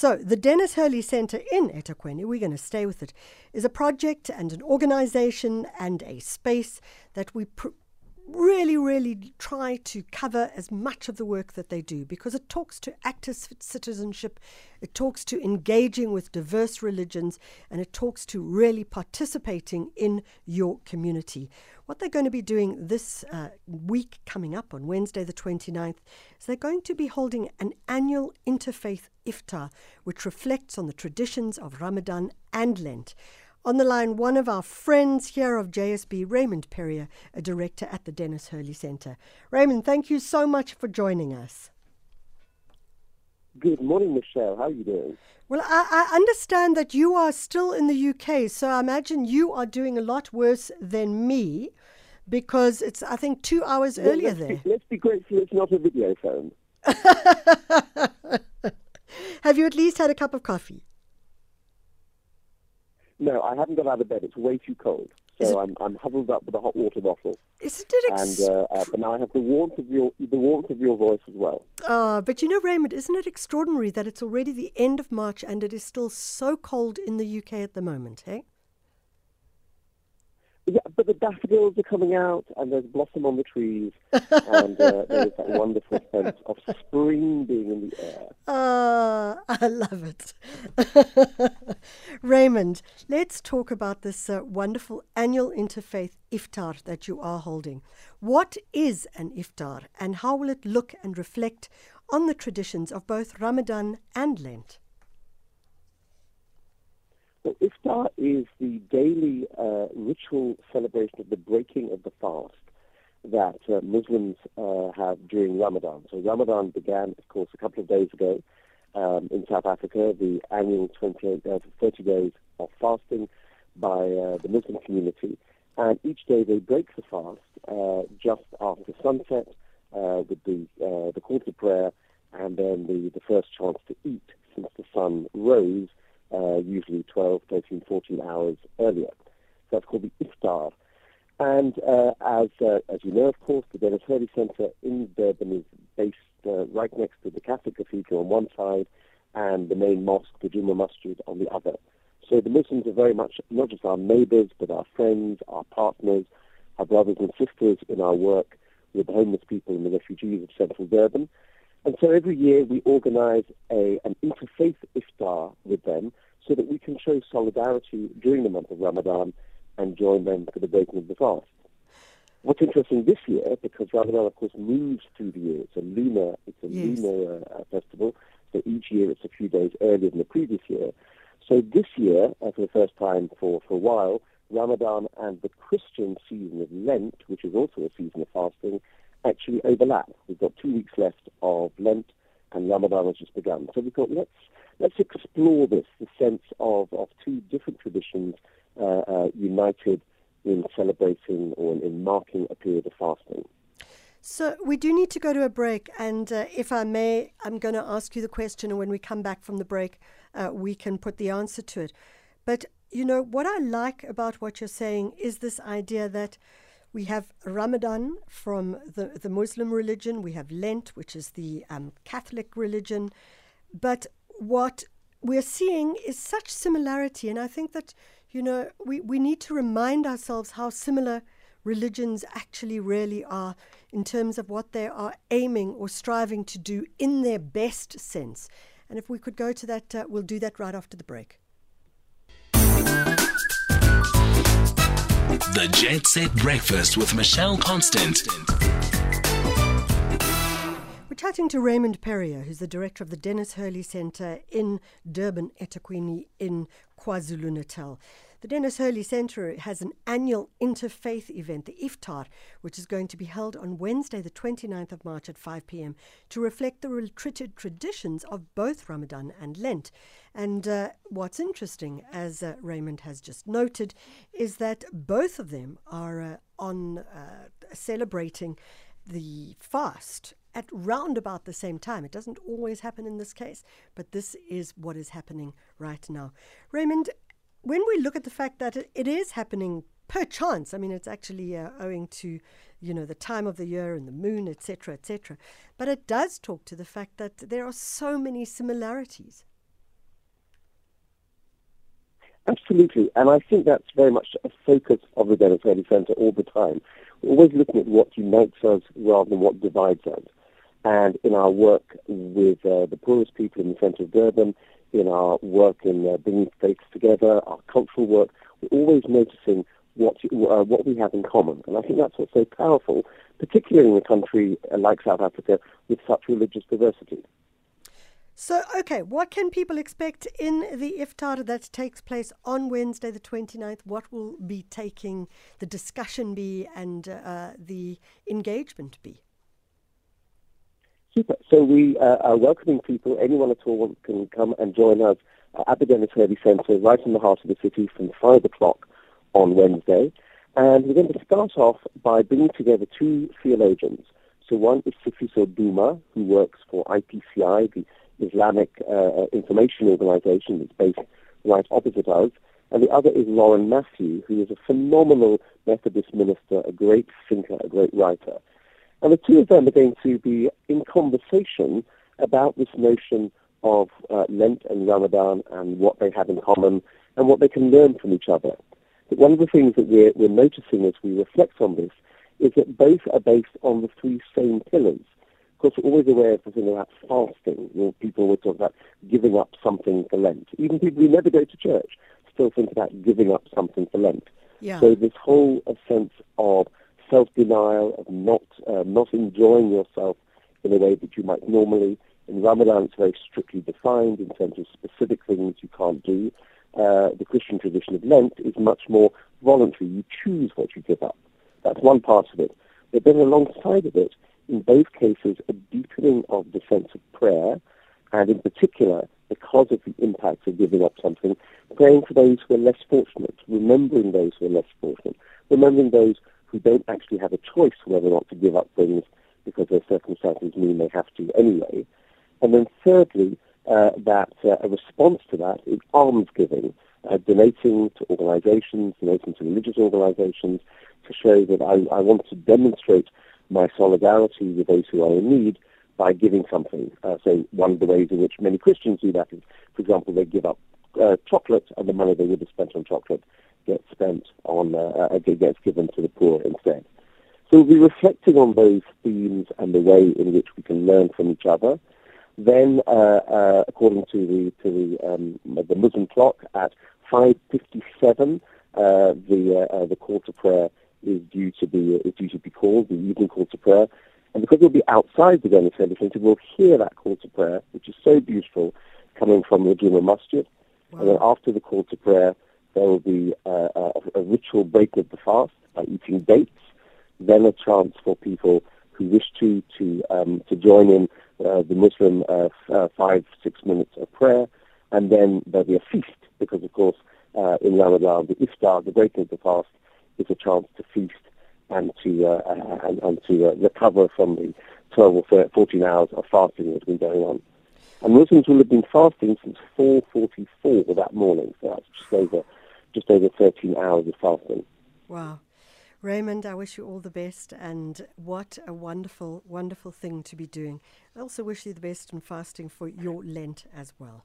So, the Denis Hurley Centre in eThekwini, we're going to stay with it, is a project and an organisation and a space that we pr- really, really try to cover as much of the work that they do because it talks to active citizenship, it talks to engaging with diverse religions, and it talks to really participating in your community. What they're going to be doing this uh, week coming up on Wednesday, the 29th, is they're going to be holding an annual interfaith iftar, which reflects on the traditions of Ramadan and Lent. On the line, one of our friends here of JSB, Raymond Perrier, a director at the Denis Hurley Centre. Raymond, thank you so much for joining us. Good morning, Michelle. How are you doing? Well, I, I, understand that you are still in the UK, so I imagine you are doing a lot worse than me because it's, I think, two hours well, earlier let's there. Be, let's be grateful it's not a video phone. Have you at least had a cup of coffee? No, I haven't got out of bed. It's way too cold. So I'm, I'm huddled up with a hot water bottle. Isn't it ex- and uh, uh, but now I have the warmth of your the warmth of your voice as well. Ah, but you know, Raymond, isn't it extraordinary that it's already the end of March and it is still so cold in the UK at the moment, hey? Yeah, but the daffodils are coming out, and there's blossom on the trees, and uh, there's that wonderful sense of spring being in the air. Ah, I love it. Raymond, let's talk about this uh, wonderful annual interfaith iftar that you are holding. What is an iftar, and how will it look and reflect on the traditions of both Ramadan and Lent? Well, iftar is the daily uh, ritual celebration of the breaking of the fast that uh, Muslims uh, have during Ramadan. So Ramadan began, of course, a couple of days ago um, in South Africa, the annual 28, uh, 30 days of fasting by uh, the Muslim community. And each day they break the fast uh, just after sunset with the, the call to prayer and then the, the first chance to eat since the sun rose uh, usually 12, 13, 14 hours earlier. So that's called the iftar. And uh, as uh, as you know, of course, the Hurley Centre in Durban is based uh, right next to the Catholic Cathedral on one side and the main mosque, the Juma Masjid, on the other. So the Muslims are very much not just our neighbours, but our friends, our partners, our brothers and sisters in our work with the homeless people and the refugees of central Durban. And so every year we organize a, an interfaith iftar with them so that we can show solidarity during the month of Ramadan and join them for the breaking of the fast. What's interesting this year, because Ramadan, of course, moves through the year. It's a lunar, it's a yes. lunar uh, festival. So each year it's a few days earlier than the previous year. So this year, uh, for the first time for, for a while, Ramadan and the Christian season of Lent, which is also a season of fasting, actually overlap. We've got two weeks left of Lent, and Ramadan has just begun. So we thought let's let's explore this, the sense of, of two different traditions uh, uh, united in celebrating or in, in, marking a period of fasting. So we do need to go to a break, and uh, if I may, I'm going to ask you the question, and when we come back from the break, uh, we can put the answer to it. But you know what I like about what you're saying is this idea that we have Ramadan from the, the Muslim religion, we have Lent, which is the um, Catholic religion. But what we're seeing is such similarity. And I think that, you know, we, we need to remind ourselves how similar religions actually really are in terms of what they are aiming or striving to do in their best sense. And if we could go to that, uh, we'll do that right after the break. The Jet Set Breakfast with Michelle Constant. We're chatting to Raymond Perrier, who's the director of the Denis Hurley Centre in Durban, eThekwini in KwaZulu Natal. The Denis Hurley Centre has an annual interfaith event, the Iftar, which is going to be held on Wednesday, the 29th of March at 5 p.m. to reflect the retreated traditions of both Ramadan and Lent. And uh, what's interesting, as uh, Raymond has just noted, is that both of them are uh, on uh, celebrating the fast at round about the same time. It doesn't always happen in this case, but this is what is happening right now. Raymond, when we look at the fact that it is happening per chance, I mean, it's actually uh, owing to, you know, the time of the year and the moon, etc., etc. But it does talk to the fact that there are so many similarities. Absolutely, and I think that's very much a focus of the Hurley Centre all the time. We're always looking at what unites us rather than what divides us. And in our work with uh, the poorest people in the centre of Durban, in our work in uh, bringing faiths together, our cultural work, we're always noticing what uh, what we have in common. And I think that's what's so powerful, particularly in a country uh, like South Africa with such religious diversity. So, okay, what can people expect in the iftar that takes place on Wednesday, the 29th? What will be taking the discussion be and uh, the engagement be? Super. So we uh, are welcoming people. Anyone at all can come and join us at the Denis Hurley Centre, right in the heart of the city, from five o'clock on Wednesday. And we're going to start off by bringing together two theologians. So one is Sifiso Duma, who works for IPCI, the Islamic uh, Information Organization that's based right opposite us. And the other is Lauren Matthew, who is a phenomenal Methodist minister, a great thinker, a great writer. And the two of them are going to be in conversation about this notion of uh, Lent and Ramadan and what they have in common and what they can learn from each other. But one of the things that we're, we're noticing as we reflect on this is that both are based on the three same pillars. Of course, we're always aware of the thing about fasting. You know, people will talk about giving up something for Lent. Even people who never go to church still think about giving up something for Lent. Yeah. So this whole sense of self-denial, of not uh, not enjoying yourself in a way that you might normally. In Ramadan, it's very strictly defined in terms of specific things you can't do. Uh, the Christian tradition of Lent is much more voluntary. You choose what you give up. That's one part of it. But then alongside of it, in both cases, a deepening of the sense of prayer, and in particular, because of the impact of giving up something, praying for those who are less fortunate, remembering those who are less fortunate, remembering those who don't actually have a choice whether or not to give up things because their circumstances mean they have to anyway. And then thirdly, uh, that uh, a response to that is almsgiving, uh, donating to organizations, donating to religious organizations to show that I, I, want to demonstrate my solidarity with those who are in need by giving something. Uh, so one of the ways in which many Christians do that is, for example, they give up uh, chocolate and the money they would have spent on chocolate gets spent on, uh, uh gets given to the poor instead. So we'll be reflecting on those themes and the way in which we can learn from each other. Then, uh, uh, according to the to the um, the Muslim clock, at 5:57, uh, the uh, the call to prayer is due to be is due to be called the evening call to prayer. And because we'll be outside the Denis Hurley Centre, we'll hear that call to prayer, which is so beautiful, coming from the Juma Masjid. Wow. And then after the call to prayer, there will be uh, a, a, ritual break of the fast by eating dates, then a chance for people who wish to to um, to join in uh, the Muslim uh, f- uh, five six minutes of prayer, and then there'll be a feast because of course uh, in Ramadan the iftar, the breaking of the fast, is a chance to feast and to uh, and, and, to recover from the 12 or 14 hours of fasting that's been going on. And Muslims will have been fasting since 4:44 that morning, so that's just over just over 13 hours of fasting. Wow. Raymond, I wish you all the best, and what a wonderful, wonderful thing to be doing. I also wish you the best in fasting for your Lent as well.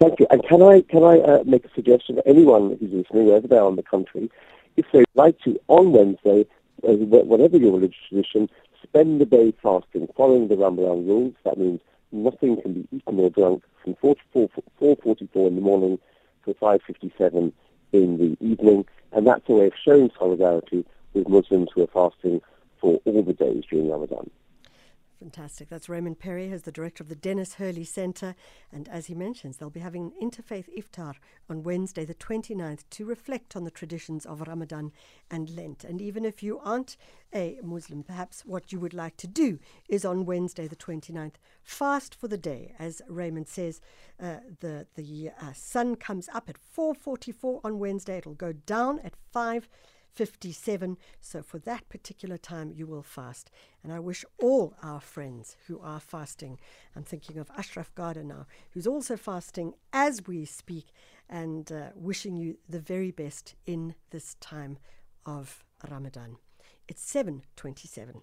Thank you. And can I can I uh, make a suggestion to anyone who's listening, wherever they are in the country, if they'd like to, on Wednesday, uh, whatever your religious tradition, spend the day fasting, following the Ramadan rules. That means nothing can be eaten or drunk from 4 to 4, 4.44 in the morning to 5.57 in the evening, and that's a way of showing solidarity with Muslims who are fasting for all the days during Ramadan. Fantastic. That's Raymond Perry, who's the director of the Denis Hurley Centre. And as he mentions, they'll be having an interfaith iftar on Wednesday, the 29th, to reflect on the traditions of Ramadan and Lent. And even if you aren't a Muslim, perhaps what you would like to do is on Wednesday, the 29th, fast for the day. As Raymond says, uh, the, the uh, sun comes up at 4.44 on Wednesday. It'll go down at 5 57. So for that particular time, you will fast. And I wish all our friends who are fasting, I'm thinking of Ashraf Garda now, who's also fasting as we speak, and uh, wishing you the very best in this time of Ramadan. It's 727.